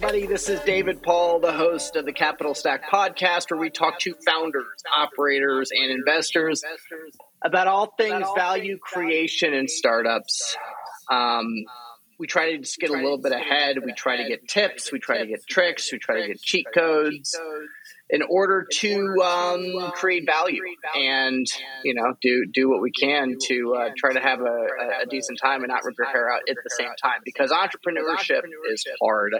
Everybody. This is David Paul, the host of the Capital Stack podcast, where we talk to founders, operators, and investors about all things value creation and startups. Um, we try to just get a little bit ahead. We try to get tips. We try to get tricks. We try to get cheat codes in order to um, create value and you know do do what we can to uh, try to have a, a, decent time and not rip your hair out at the same time because entrepreneurship is hard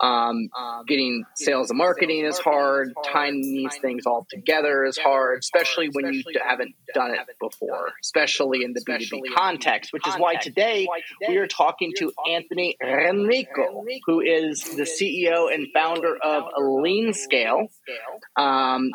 um, getting sales and marketing is hard. Tying these things all together is hard, especially when you haven't done it before, especially in the B2B context, which is why today we are talking to Anthony Enrico, who is the CEO and founder of LeanScale. Um,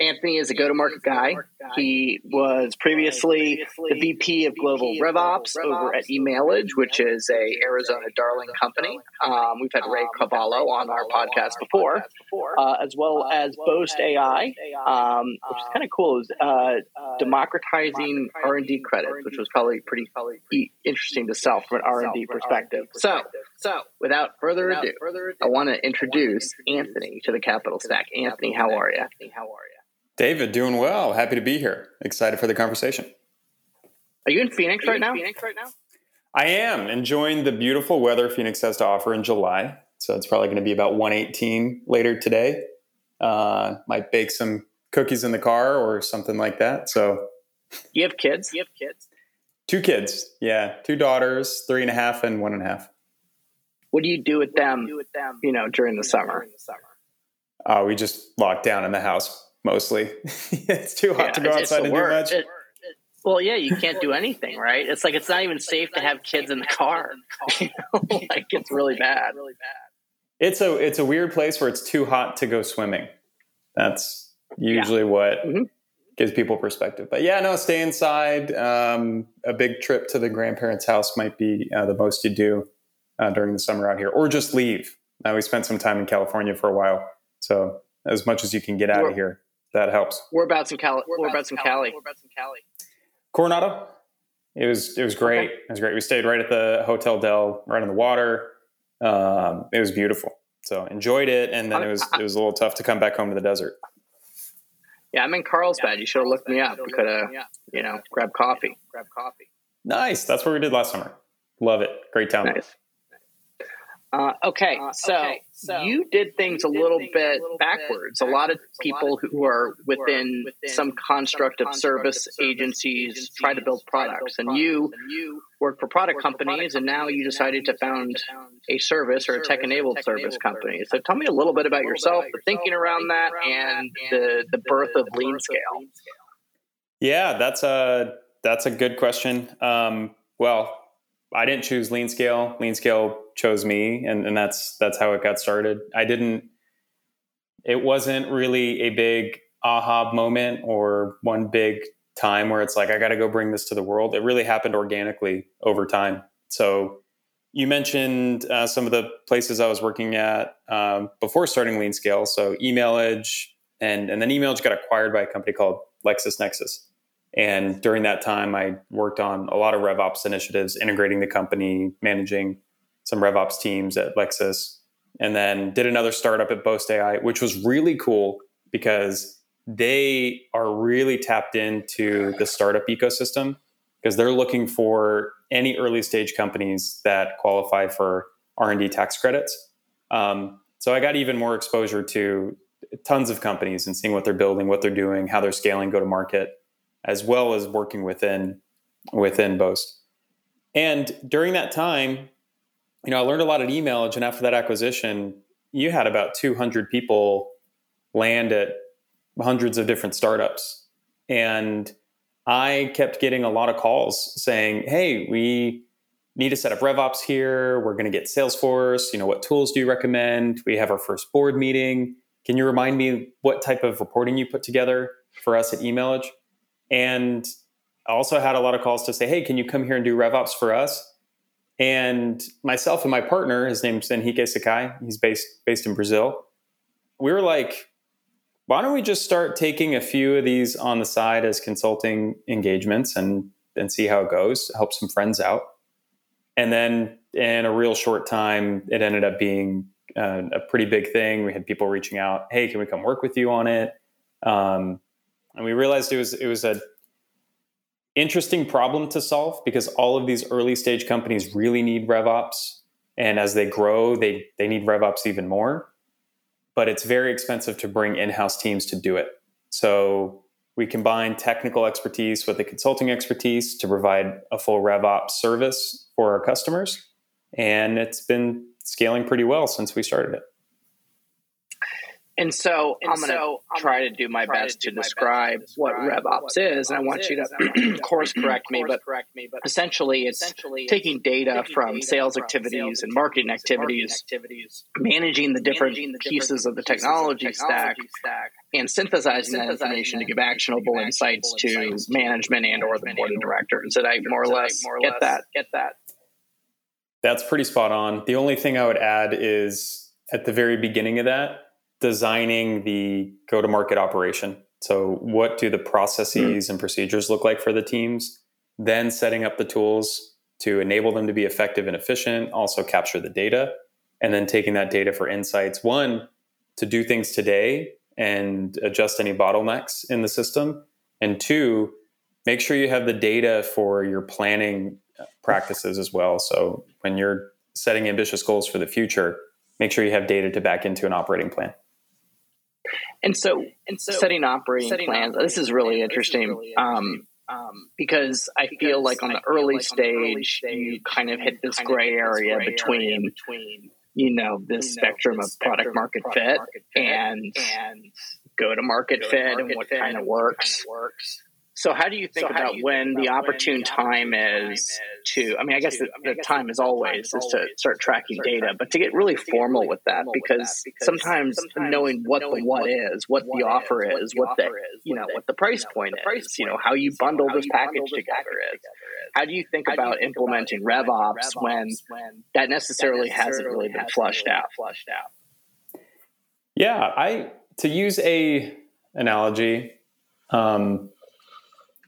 Anthony is a go to market guy. He was previously the VP of Global RevOps over at Emailage, which is a Arizona darling company. Um, we've had Ray follow on our podcast before, uh, as well as Boast AI, um, which is kind of cool. Is uh, democratizing R and D credit, which was probably pretty interesting to sell from an R and D perspective. So, so without further ado, I want to introduce Anthony to the Capital Stack. Anthony, how are you? Anthony, How are you? David, doing well. Happy to be here. Excited for the conversation. Are you in Phoenix right now? Phoenix right now? I am enjoying the beautiful weather Phoenix has to offer in July. So it's probably going to be about 118 later today. Uh, might bake some cookies in the car or something like that. So you have kids? You have kids? Two kids. Yeah. Two daughters, three and a half and one and a half. What do you do with them, you know, during the summer? Uh, we just lock down in the house mostly. it's too hot yeah, to go outside and do much. It, well, yeah, you can't do anything, right? It's like it's not even safe to have kids in the car. You know? like it's really bad. Really bad. It's a it's a weird place where it's too hot to go swimming. That's usually yeah. what mm-hmm. gives people perspective. But yeah, no, stay inside. Um, a big trip to the grandparents' house might be uh, the most you do uh, during the summer out here, or just leave. Now we spent some time in California for a while, so as much as you can get out of here, that helps. We're about some Cali? Whereabouts in Cali? Whereabouts in Cali? Coronado. It was it was great. Okay. It was great. We stayed right at the Hotel Del, right on the water. Um, it was beautiful. So enjoyed it, and then it was it was a little tough to come back home to the desert. Yeah, I'm in Carlsbad. You should have looked me up. We could have, you know, grab coffee. Grab coffee. Nice. That's what we did last summer. Love it. Great town. Nice. Uh, okay, uh, so, okay, so you did things a little bit a little backwards. Bit a lot of people who are within, within some construct of service agencies try to build products, and you work for product companies, and now you decided to found a service or a tech-enabled service company. So tell me a little bit about yourself, the thinking around that, and the the birth of LeanScale. Yeah, that's a that's a good question. Um, well, I didn't choose LeanScale. Lean Scale chose me, and, and that's that's how it got started. I didn't. It wasn't really a big aha moment or one big time where it's like I got to go bring this to the world. It really happened organically over time. So you mentioned uh, some of the places I was working at um, before starting LeanScale So Emailage, and and then Emailage got acquired by a company called LexisNexis. And during that time, I worked on a lot of RevOps initiatives, integrating the company, managing some RevOps teams at Lexis, and then did another startup at Boast AI, which was really cool because they are really tapped into the startup ecosystem because they're looking for any early stage companies that qualify for R&D tax credits. Um, so I got even more exposure to tons of companies and seeing what they're building, what they're doing, how they're scaling go to market, as well as working within within Boast. And during that time, you know, I learned a lot at Emailage, and after that acquisition, you had about 200 people land at hundreds of different startups, and I kept getting a lot of calls saying, "Hey, we need to set up RevOps here. We're going to get Salesforce. You know, what tools do you recommend? We have our first board meeting. Can you remind me what type of reporting you put together for us at Emailage? And I also had a lot of calls to say, hey, can you come here and do RevOps for us? And myself and my partner, his name's Enrique Sakai, he's based based in Brazil. We were like, why don't we just start taking a few of these on the side as consulting engagements and and see how it goes, help some friends out. And then in a real short time, it ended up being uh, a pretty big thing. We had people reaching out, "Hey, can we come work with you on it?" Um, and we realized it was it was a interesting problem to solve because all of these early stage companies really need RevOps, and as they grow, they they need RevOps even more. But it's very expensive to bring in-house teams to do it. So we combine technical expertise with the consulting expertise to provide a full RevOps service for our customers, and it's been scaling pretty well since we started it. And so and I'm going to so try to do my best to, describe, best to describe what RevOps is, and I want you to course correct me, but essentially it's taking data from sales activities and marketing activities, managing the different pieces of the technology stack, and synthesizing that information to give actionable insights to management and or the board of directors. Did I more or less get that? Get that? That's pretty spot on. The only thing I would add is at the very beginning of that, designing the go to market operation. So, what do the processes mm. and procedures look like for the teams? Then, setting up the tools to enable them to be effective and efficient, also capture the data, and then taking that data for insights. One, to do things today and adjust any bottlenecks in the system. And two, make sure you have the data for your planning practices as well. So, when you're setting ambitious goals for the future, make sure you have data to back into an operating plan. And so, and so setting operating setting plans. Operating this is really interesting. Really um, um, because I because feel like on the early, like stage, stage, you kind of hit this gray area gray between, area between, you know, this you know, spectrum this of product market, product fit, market fit and, and go to market fit and what kind of works. works. So how do you think so about you when think about the opportune when time, time is, is to? I mean, I guess the, I mean, the guess time is always is to start tracking data, but to get really formal with that, because sometimes knowing what the what is, what the offer is, what the you know what the price point is, you know how you bundle this package together is. How do you think about implementing RevOps when that necessarily hasn't really been flushed out? Flushed out. Yeah, I to use a analogy. Um,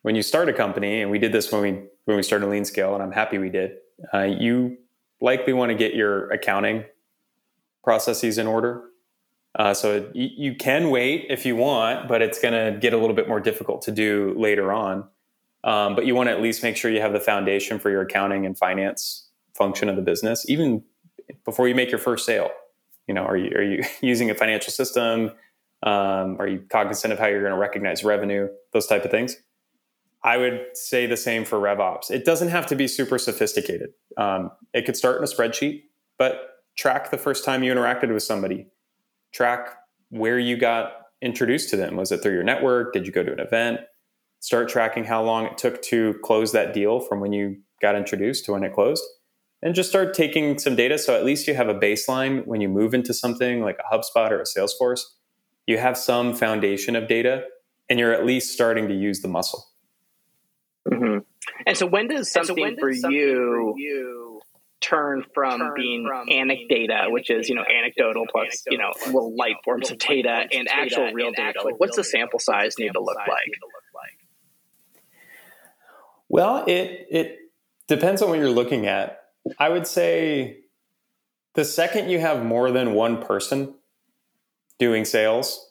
when you start a company, and we did this when we when we started LeanScale, and I'm happy we did. Uh, you likely want to get your accounting processes in order. Uh, so you, you can wait if you want, but it's going to get a little bit more difficult to do later on. Um, but you want to at least make sure you have the foundation for your accounting and finance function of the business, even before you make your first sale. You know, are you are you using a financial system? Um, are you cognizant of how you're going to recognize revenue? Those type of things. I would say the same for RevOps. It doesn't have to be super sophisticated. Um, it could start in a spreadsheet, but track the first time you interacted with somebody. Track where you got introduced to them. Was it through your network? Did you go to an event? Start tracking how long it took to close that deal from when you got introduced to when it closed. And just start taking some data so at least you have a baseline when you move into something like a HubSpot or a Salesforce. You have some foundation of data and you're at least starting to use the muscle. Mm-hmm. And so, when does something, so when does for, something you for, you turn from turn being from anecdata, which is you know anecdotal plus anecdotal you know little light forms of data, and actual real data? Like, what's the sample size need to look like? Well, it it depends on what you're looking at. I would say the second you have more than one person doing sales,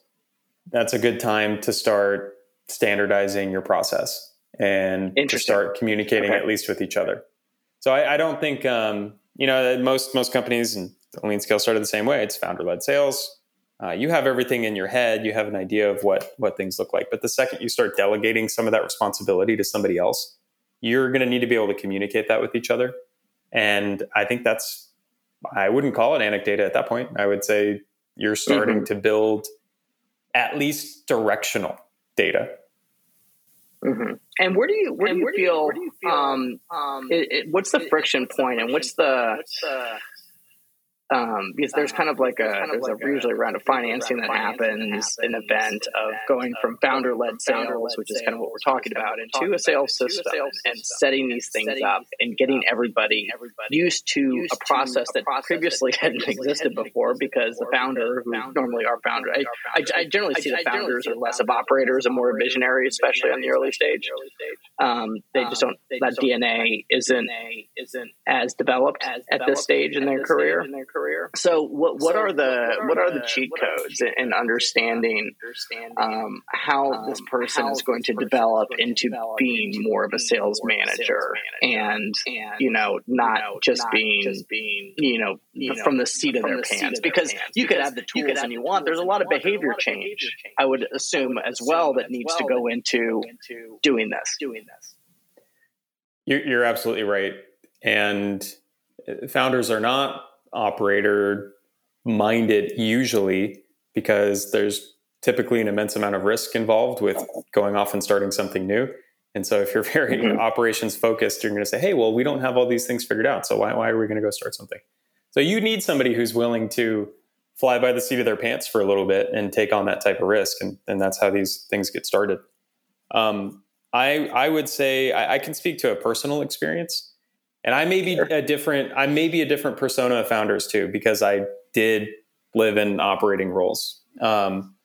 that's a good time to start standardizing your process and to start communicating okay. at least with each other. So I, I don't think um, you know most most companies and LeanScale started the same way. It's founder led sales. Uh, you have everything in your head. You have an idea of what what things look like. But the second you start delegating some of that responsibility to somebody else, you're going to need to be able to communicate that with each other. And I think that's I wouldn't call it anecdata at that point. I would say you're starting mm-hmm. to build at least directional data Mm-hmm. And where do you where, do you, feel, where do you feel um, um it, it, what's the friction point and what's the, what's the um, because there's kind of like a kind of there's like a, usually a round of financing that happens, an event of going from founder led sales, which is kind of what we're talking about, into a sales system and setting these things up and getting everybody used to a process that previously hadn't existed before because the founder, who normally our founder, I, I, I generally see the founders are less of operators and more visionary, especially on the early stage. Um, they just don't that DNA isn't isn't as developed at this stage in their career career. So what what so are the what are, the, cheat codes in understanding um, how um, this person how is going to develop into being more of a sales manager and you know not just being just being you know from the seat of their pants because you could have the tools and you want. There's a lot of behavior change. I would assume as well that needs to go into doing this. Doing this. You're, you're absolutely right, and founders are not operator minded usually because there's typically an immense amount of risk involved with going off and starting something new. And so if you're very mm-hmm. operations focused, you're going to say, hey, well, we don't have all these things figured out. So why, why are we going to go start something? So you need somebody who's willing to fly by the seat of their pants for a little bit and take on that type of risk. And, and that's how these things get started. Um, I, I would say I, I can speak to a personal experience. And I may be sure. a different, I may be a different persona of founders too, because I did live in operating roles. Um,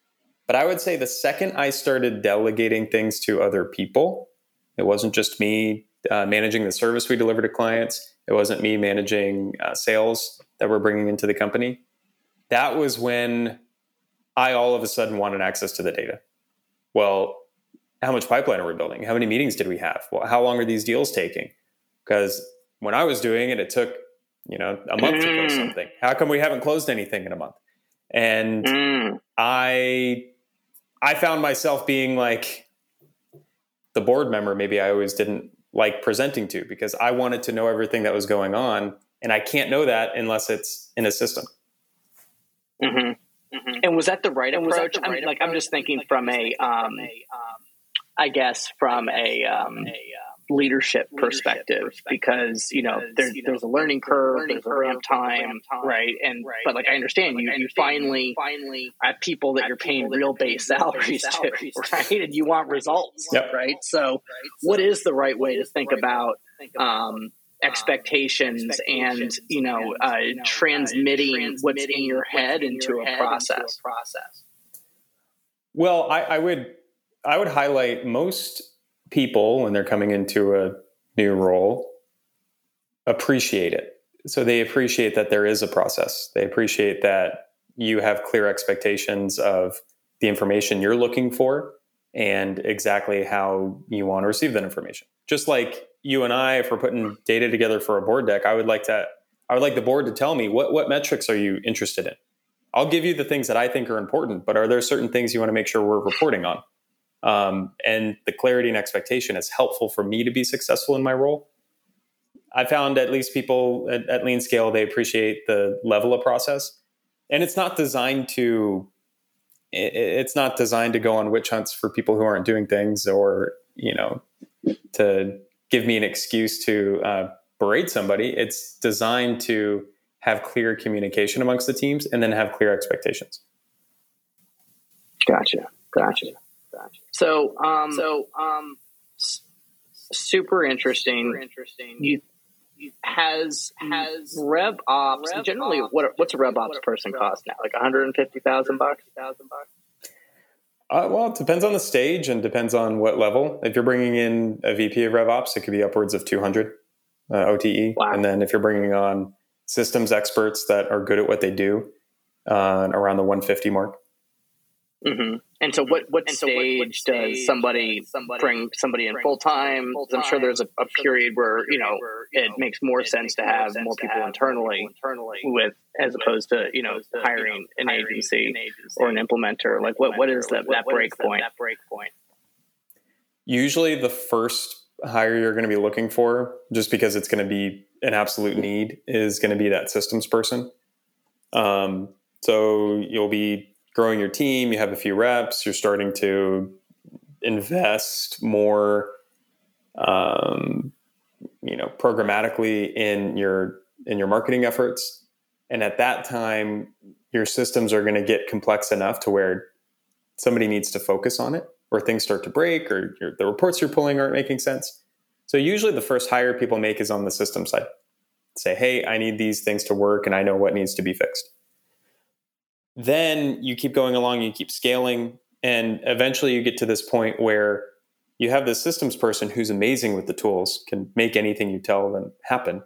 but I would say the second I started delegating things to other people, it wasn't just me uh, managing the service we deliver to clients. It wasn't me managing uh, sales that we're bringing into the company. That was when I all of a sudden wanted access to the data. Well, how much pipeline are we building? How many meetings did we have? Well, how long are these deals taking? Because when I was doing it, it took you know a month mm. to close mm. something. How come we haven't closed anything in a month? And mm. I I found myself being like the board member. Maybe I always didn't like presenting to because I wanted to know everything that was going on, and I can't know that unless it's in a system. Mm-hmm. Mm-hmm. And was that the right approach? The right I'm, approach? Like I'm just thinking like, from, a, um, a, um, I guess from a, um, a leadership, perspective, perspective because you know because, there's you know, there's a learning curve, learning there's a ramp time, ramp time, right? And right. but like I understand you, you finally finally have people that you're paying real base salaries, salaries to, right? And you want results, yep. right? So, what is the right way to think about? Um, expectations, expectations and you know, uh, you know transmitting, uh, transmitting what's in your head, in into, your a head into, a process. Well, I, I would I would highlight most people when they're coming into a new role appreciate it. So they appreciate that there is a process. They appreciate that you have clear expectations of the information you're looking for and exactly how you want to receive that information. Just like you and I, if we're putting data together for a board deck, I would like to I would like the board to tell me what what metrics are you interested in. I'll give you the things that I think are important, but are there certain things you want to make sure we're reporting on? Um, and the clarity and expectation is helpful for me to be successful in my role. I found at least people at, at LeanScale, they appreciate the level of process. And it's not designed to it's not designed to go on witch hunts for people who aren't doing things or you know to give me an excuse to uh, berate somebody it's designed to have clear communication amongst the teams and then have clear expectations gotcha gotcha Gotcha. So, um, so um, super interesting. Super interesting. You has has rev ops rev generally ops, what what's a rev ops person rev cost now like 150,000 bucks Thousand uh, well it depends on the stage and depends on what level if you're bringing in a VP of rev ops it could be upwards of 200 uh, OTE wow. and then if you're bringing on systems experts that are good at what they do uh, around the 150 mark Mm-hmm. And so, what what, stage, so what, what stage does somebody, somebody bring somebody in full time? I'm sure there's a, a period where you know it makes more sense to have more people internally, internally with as opposed to you know hiring an agency or an implementer. Like what what is that that break point? That break point. Usually, the first hire you're going to be looking for, just because it's going to be an absolute need, is going to be that systems person. Um, so you'll be growing your team, you have a few reps, you're starting to invest more, um, you know, programmatically in your in your marketing efforts. And at that time, your systems are going to get complex enough to where somebody needs to focus on it, or things start to break, or the reports you're pulling aren't making sense. So usually, the first hire people make is on the system side. Say, hey, I need these things to work, and I know what needs to be fixed. Then you keep going along, you keep scaling, and eventually you get to this point where you have this systems person who's amazing with the tools, can make anything you tell them happen,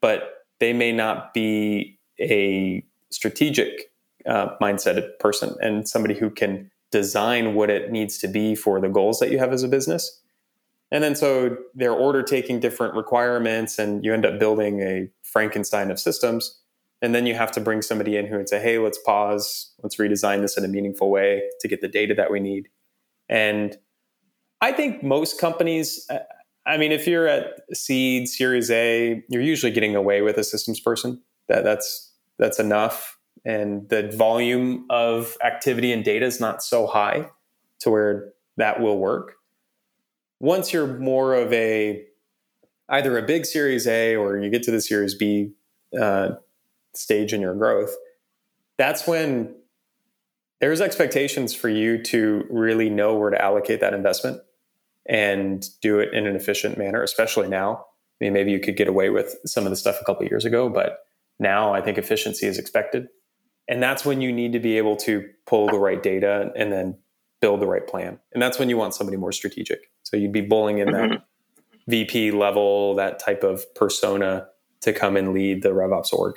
but they may not be a strategic uh, mindset person and somebody who can design what it needs to be for the goals that you have as a business. And then so they're order taking different requirements, and you end up building a Frankenstein of systems and then you have to bring somebody in who would say, hey, let's pause, let's redesign this in a meaningful way to get the data that we need. And I think most companies, uh, I mean, if you're at seed, series A, you're usually getting away with a systems person. That that's that's enough. And the volume of activity and data is not so high to where that will work. Once you're more of a either a big series A or you get to the series B uh, stage in your growth, that's when there's expectations for you to really know where to allocate that investment and do it in an efficient manner, especially now. I mean, maybe you could get away with some of the stuff a couple years ago, but now I think efficiency is expected. And that's when you need to be able to pull the right data and then build the right plan. And that's when you want somebody more strategic. So you'd be bulling in mm-hmm. that VP level, that type of persona to come and lead the RevOps org.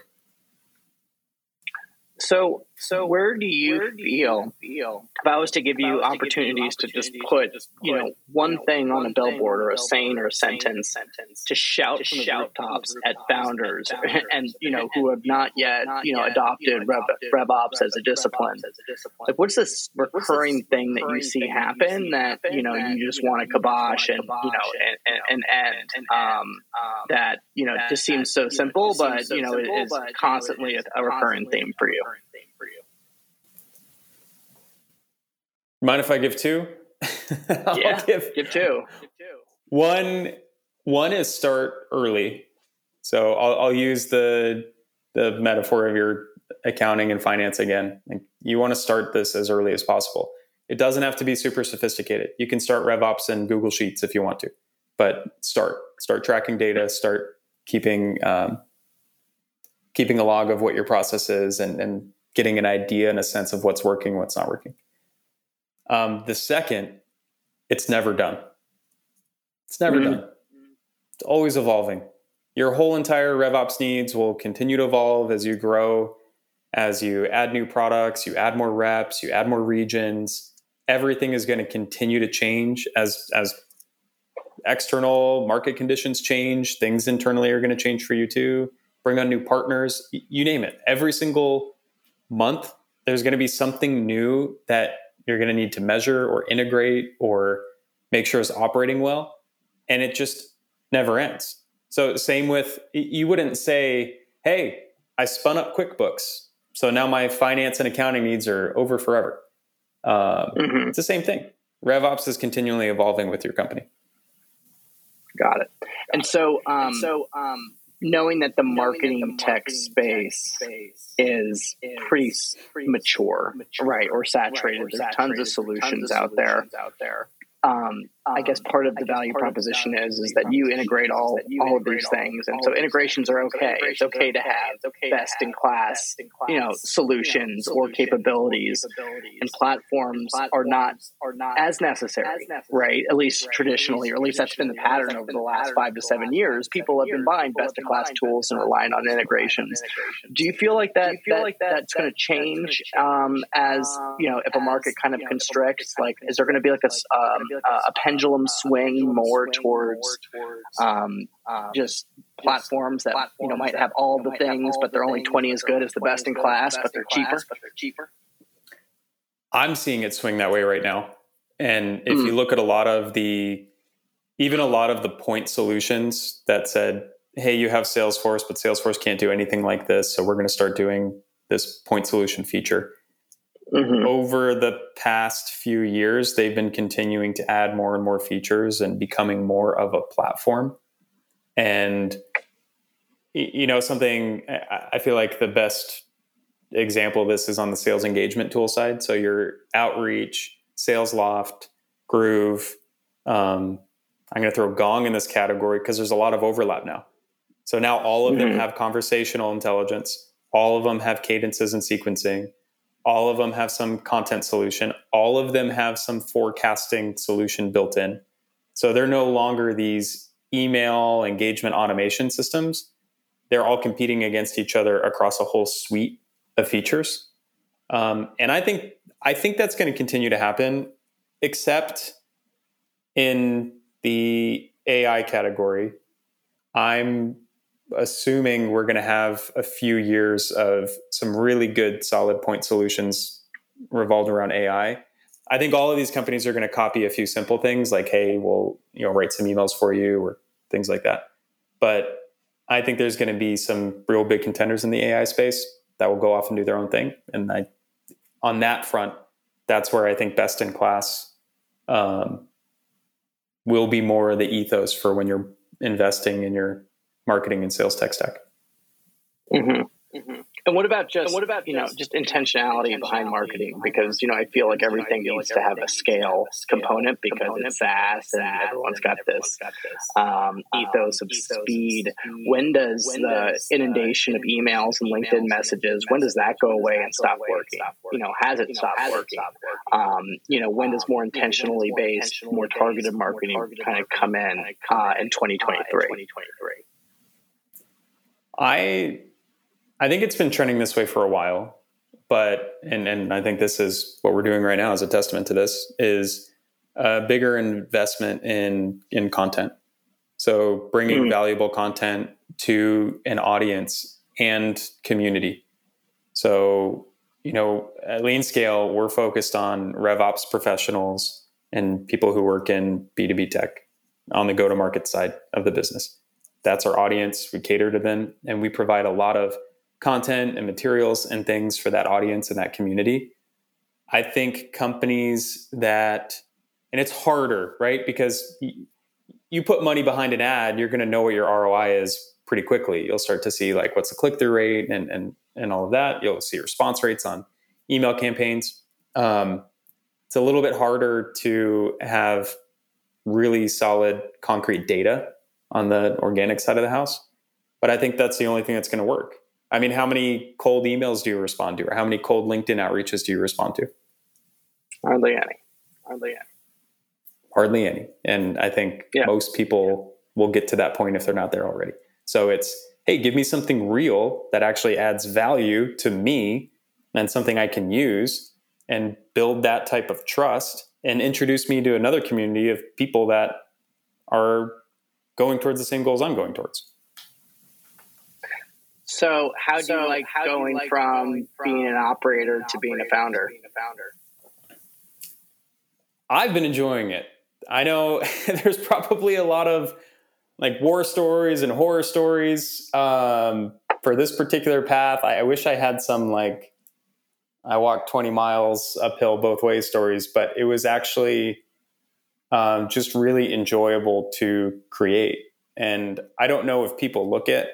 So, so where do you, where do feel, you feel if I was to give you opportunities to, just put, you know, one thing on a billboard or a saying or a sentence sentence to shout from the rooftops at founders and, you know, who have not yet, you know, adopted Rev, RevOps as a discipline? Like, what's this recurring thing that you see happen that, you know, you just want to kibosh and, you know, and, and, end um, that, you know, just seems so simple, but, you know, it is constantly a recurring theme for you? Mind if I give two? yeah, give, give two. One, one is start early. So I'll, I'll use the the metaphor of your accounting and finance again. Like you want to start this as early as possible. It doesn't have to be super sophisticated. You can start RevOps in Google Sheets if you want to, but start start tracking data. Start keeping um, keeping a log of what your process is and, and getting an idea and a sense of what's working, what's not working. Um, the second, it's never done. It's never mm-hmm. done. It's always evolving. Your whole entire RevOps needs will continue to evolve as you grow, as you add new products, you add more reps, you add more regions. Everything is going to continue to change as as external market conditions change. Things internally are going to change for you too. Bring on new partners, you name it. Every single month, there's going to be something new that you're going to need to measure or integrate or make sure it's operating well. And it just never ends. So, same with you wouldn't say, hey, I spun up QuickBooks. So now my finance and accounting needs are over forever. Um, mm-hmm. It's the same thing. RevOps is continually evolving with your company. Got it. And so, um, so um, knowing that the marketing, the marketing tech space, space is, is pretty, pretty mature, mature, right, or saturated. Right, or There's tons of solutions, tons of out, there. out there. Um, I guess part of the value proposition is is that you integrate all all of these things, and so integrations are okay. It's okay to have best in class, you know, solutions or capabilities, and platforms are not are not as necessary, right? At least traditionally, or at least that's been the pattern over the last five to seven years. People have been buying best in class tools and relying on integrations. Do you feel like that? Feel like that's going to change um, as you know, if a market kind of constricts? Like, is there going to be like a um, a pendulum swing more towards um, just platforms that you know might have all the things, but they're only twenty as good as the best in class, but they're cheaper. But they're cheaper. I'm seeing it swing that way right now, and if mm. you look at a lot of the, even a lot of the point solutions that said, "Hey, you have Salesforce, but Salesforce can't do anything like this, so we're going to start doing this point solution feature." Mm-hmm. over the past few years, they've been continuing to add more and more features and becoming more of a platform. And you know, something I feel like the best example of this is on the sales engagement tool side. So your outreach, Salesloft, Groove. Um, I'm going to throw Gong in this category because there's a lot of overlap now. So now all of mm-hmm. them have conversational intelligence. All of them have cadences and sequencing. All of them have some content solution. All of them have some forecasting solution built in. So they're no longer these email engagement automation systems. They're all competing against each other across a whole suite of features. Um, and I think I think that's going to continue to happen, except in the AI category. I'm assuming we're going to have a few years of some really good solid point solutions revolved around AI. I think all of these companies are going to copy a few simple things like, hey, we'll you know write some emails for you or things like that. But I think there's going to be some real big contenders in the AI space that will go off and do their own thing. And I, on that front, that's where I think best in class um, will be more of the ethos for when you're investing in your marketing and sales tech stack. Mm-hmm. Mm-hmm. And what about just and what about you know just intentionality, intentionality behind marketing? Because you know I feel like everything needs to have a scale component because it's SaaS and everyone's got this um, ethos of speed. When does the inundation of emails and LinkedIn messages when does that go away and stop working? You know, has it stopped working? Um, you know, when does more intentionally based, more targeted marketing kind of come in uh, in 2023? I I think it's been trending this way for a while, but and and I think this is what we're doing right now as a testament to this is a bigger investment in in content. So bringing mm. valuable content to an audience and community. So you know, at LeanScale, we're focused on RevOps professionals and people who work in B2B tech on the go to market side of the business. That's our audience. We cater to them and we provide a lot of content and materials and things for that audience and that community. I think companies that, and it's harder, right? Because you put money behind an ad, you're going to know what your ROI is pretty quickly. You'll start to see like what's the click through rate and, and, and all of that. You'll see response rates on email campaigns. Um, it's a little bit harder to have really solid concrete data on the organic side of the house. But I think that's the only thing that's going to work. I mean, how many cold emails do you respond to, or how many cold LinkedIn outreaches do you respond to? Hardly any. Hardly any. Hardly any. And I think yeah. most people will get to that point if they're not there already. So it's, hey, give me something real that actually adds value to me and something I can use and build that type of trust and introduce me to another community of people that are going towards the same goals I'm going towards. So how do so you like going, you like from, going from being an operator, an to, being a founder? being a founder? I've been enjoying it. I know there's probably a lot of like war stories and horror stories um, for this particular path. I, I, wish I had some like I walked 20 miles uphill both ways stories, but it was actually um, just really enjoyable to create. And I don't know if people look at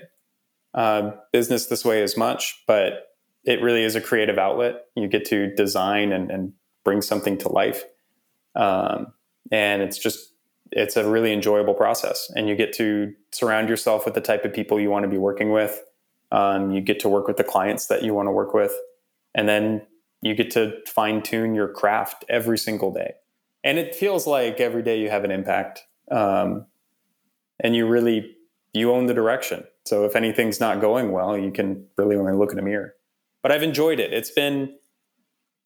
uh, business this way as much, but it really is a creative outlet. You get to design and, and bring something to life. Um, and it's just, it's a really enjoyable process. And you get to surround yourself with the type of people you want to be working with. Um, you get to work with the clients that you want to work with. And then you get to fine tune your craft every single day. And it feels like every day you have an impact. Um, and you really, you own the direction so if anything's not going well, you can really only look in a mirror. But I've enjoyed it. It's been,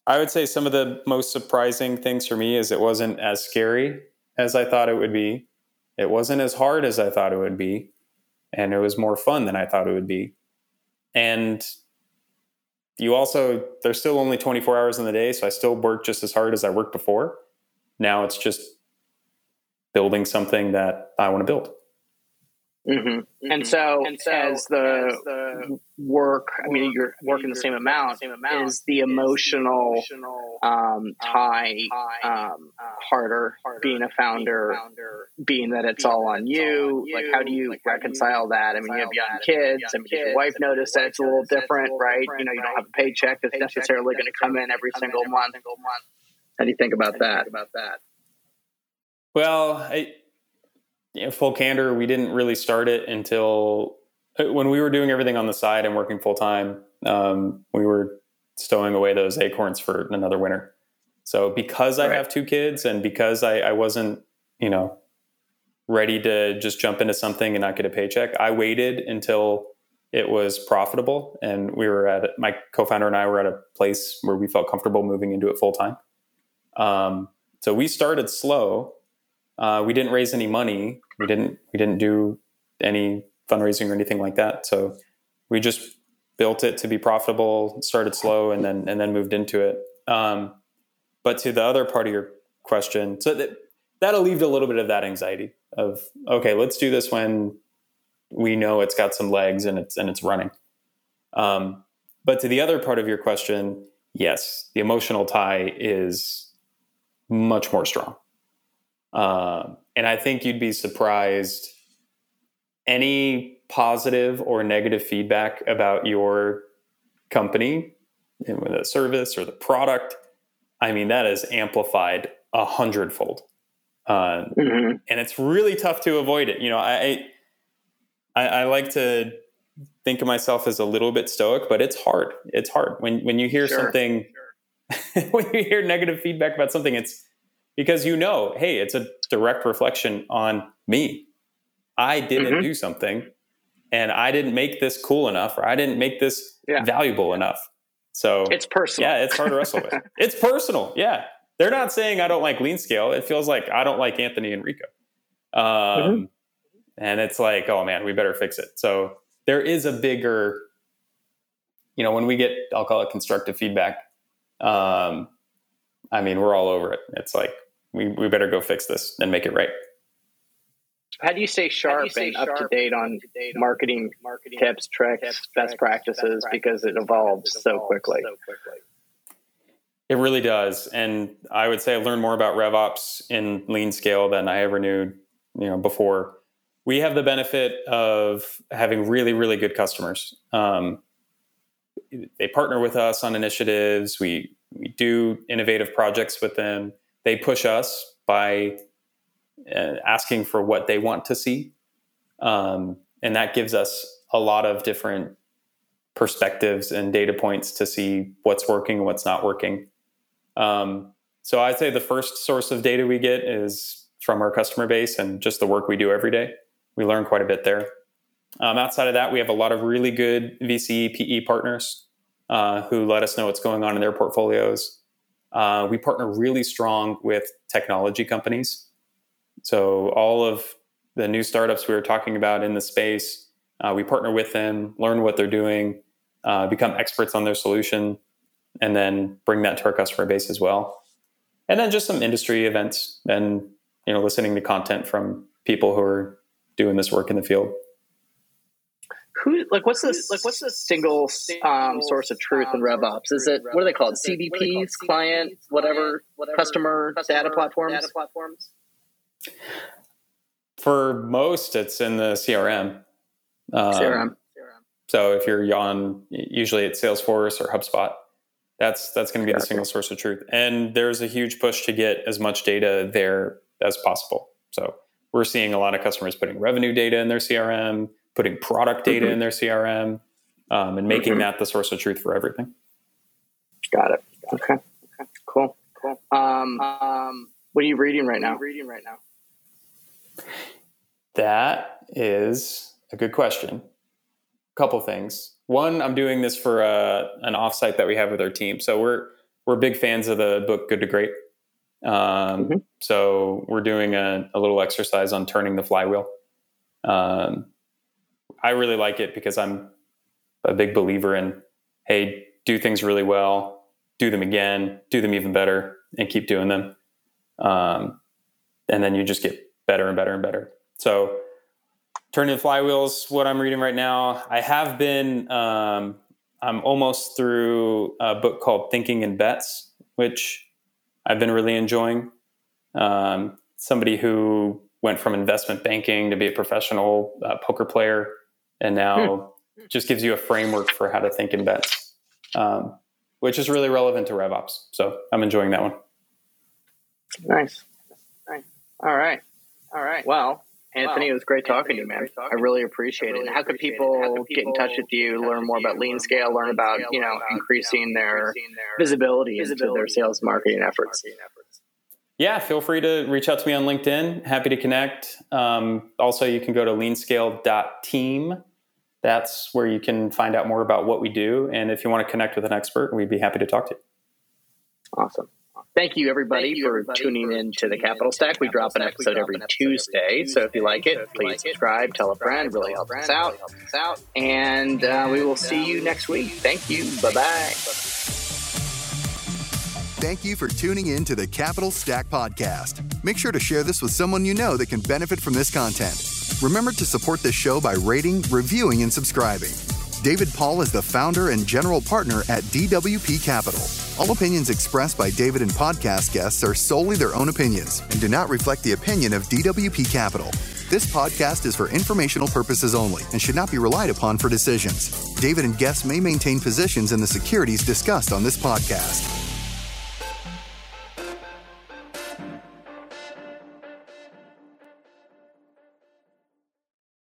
I would say, some of the most surprising things for me is it wasn't as scary as I thought it would be. It wasn't as hard as I thought it would be. And it was more fun than I thought it would be. And you also, there's still only 24 hours in the day. So I still work just as hard as I worked before. Now it's just building something that I want to build. Mm-hmm. And, so, and so, as the, as the work, I mean, you're working the same amount, same amount is the emotional, is the emotional um, tie um, harder, harder being a founder, founder being that it's being all on you. you. Like, how do you like, reconcile you that? I mean, you have young kids. I mean, does your wife notice that it's a little different, right? You know, you don't have a paycheck that's necessarily going to come in every single month. How do you think about that? About that? Well, I, you know, full candor, we didn't really start it until uh, when we were doing everything on the side and working full time. Um, we were stowing away those acorns for another winter. So because I have two kids and because I, I wasn't, you know, ready to just jump into something and not get a paycheck, I waited until it was profitable and we were at my co-founder and I were at a place where we felt comfortable moving into it full time. Um, so we started slow uh, we didn't raise any money. We didn't we didn't do any fundraising or anything like that. So we just built it to be profitable, started slow, and then and then moved into it. Um, but to the other part of your question, so that that alleviated a little bit of that anxiety of okay, let's do this when we know it's got some legs and it's and it's running. Um, but to the other part of your question, yes, the emotional tie is much more strong. Um, and I think you'd be surprised any positive or negative feedback about your company, the service or the product. I mean, that is amplified a hundredfold. Uh, mm-hmm. And it's really tough to avoid it. You know, I, I, I like to think of myself as a little bit stoic, but it's hard. It's hard when when you hear sure. something. when you hear negative feedback about something. It's because you know, hey, it's a direct reflection on me. I didn't mm-hmm. do something and I didn't make this cool enough or I didn't make this yeah. valuable enough. So it's personal. Yeah, it's hard to wrestle with. It's personal. Yeah. They're not saying I don't like LeanScale. It feels like I don't like Anthony Enrico. Um, mm-hmm. And it's like, oh man, we better fix it. So there is a bigger, you know, when we get, I'll call it constructive feedback. Um, I mean, we're all over it. It's like, we, we better go fix this and make it right. How do you stay sharp you stay and sharp up to date on marketing, marketing tips, tricks, tips, best, practices, best because it evolves, it evolves so, quickly. so quickly? It really does, and I would say I learned more about RevOps in LeanScale than I ever knew, you know, before. We have the benefit of having really, really good customers. Um, they partner with us on initiatives. We we do innovative projects with them they push us by uh, asking for what they want to see. Um, and that gives us a lot of different perspectives and data points to see what's working and what's not working. Um, so I'd say the first source of data we get is from our customer base and just the work we do every day. We learn quite a bit there. Um, outside of that, we have a lot of really good VC PE partners uh, who let us know what's going on in their portfolios. Uh, we partner really strong with technology companies. So all of the new startups we were talking about in the space, uh, we partner with them, learn what they're doing, uh, become experts on their solution, and then bring that to our customer base as well. And then just some industry events and you know listening to content from people who are doing this work in the field who like what's this like what's the single um, source of truth in RevOps? Is it what are they called? CDPs, client, whatever, customer data platforms. For most, it's in the CRM. Um, CRM. So if you're on, usually it's Salesforce or HubSpot. That's that's going to be the single source of truth. And there's a huge push to get as much data there as possible. So we're seeing a lot of customers putting revenue data in their CRM putting product data mm-hmm. in their CRM, um, and making mm-hmm. that the source of truth for everything. Got it. Okay. Okay. Cool. Cool. Um, um, what are you reading right now? reading right now? That is a good question. A couple things. One, I'm doing this for uh, an offsite that we have with our team. So we're we're big fans of the book Good to Great. Um, mm-hmm. So we're doing a, a, little exercise on turning the flywheel. Um, I really like it because I'm a big believer in hey, do things really well, do them again, do them even better, and keep doing them. Um, and then you just get better and better and better. So Turning Flywheels, what I'm reading right now. I have been, um, I'm almost through a book called Thinking in Bets, which I've been really enjoying. Um, somebody who went from investment banking to be a professional uh, poker player and now hmm. just gives you a framework for how to think in bets, um, which is really relevant to RevOps. So I'm enjoying that one. Nice. nice. All right. All right. Well, Anthony, well, it was great talking to you, man. I really appreciate really it. And how could people, how get in touch with you, learn more about LeanScale, learn about, you know, increasing their visibility into their sales marketing efforts? Yeah, feel free to reach out to me on LinkedIn. Happy to connect. Um, also, you can go to leanscale.team. That's where you can find out more about what we do. And if you want to connect with an expert, we'd be happy to talk to you. Awesome. Thank you, everybody, Thank you, for everybody, tuning in to the Capital Stack. We drop an episode every Tuesday. So if you like it, please subscribe, tell a friend. Really helps us out. And uh, we will see you next week. Thank you. Bye bye. Thank you for tuning in to the Capital Stack Podcast. Make sure to share this with someone you know that can benefit from this content. Remember to support this show by rating, reviewing, and subscribing. David Paul is the founder and general partner at DWP Capital. All opinions expressed by David and podcast guests are solely their own opinions and do not reflect the opinion of DWP Capital. This podcast is for informational purposes only and should not be relied upon for decisions. David and guests may maintain positions in the securities discussed on this podcast.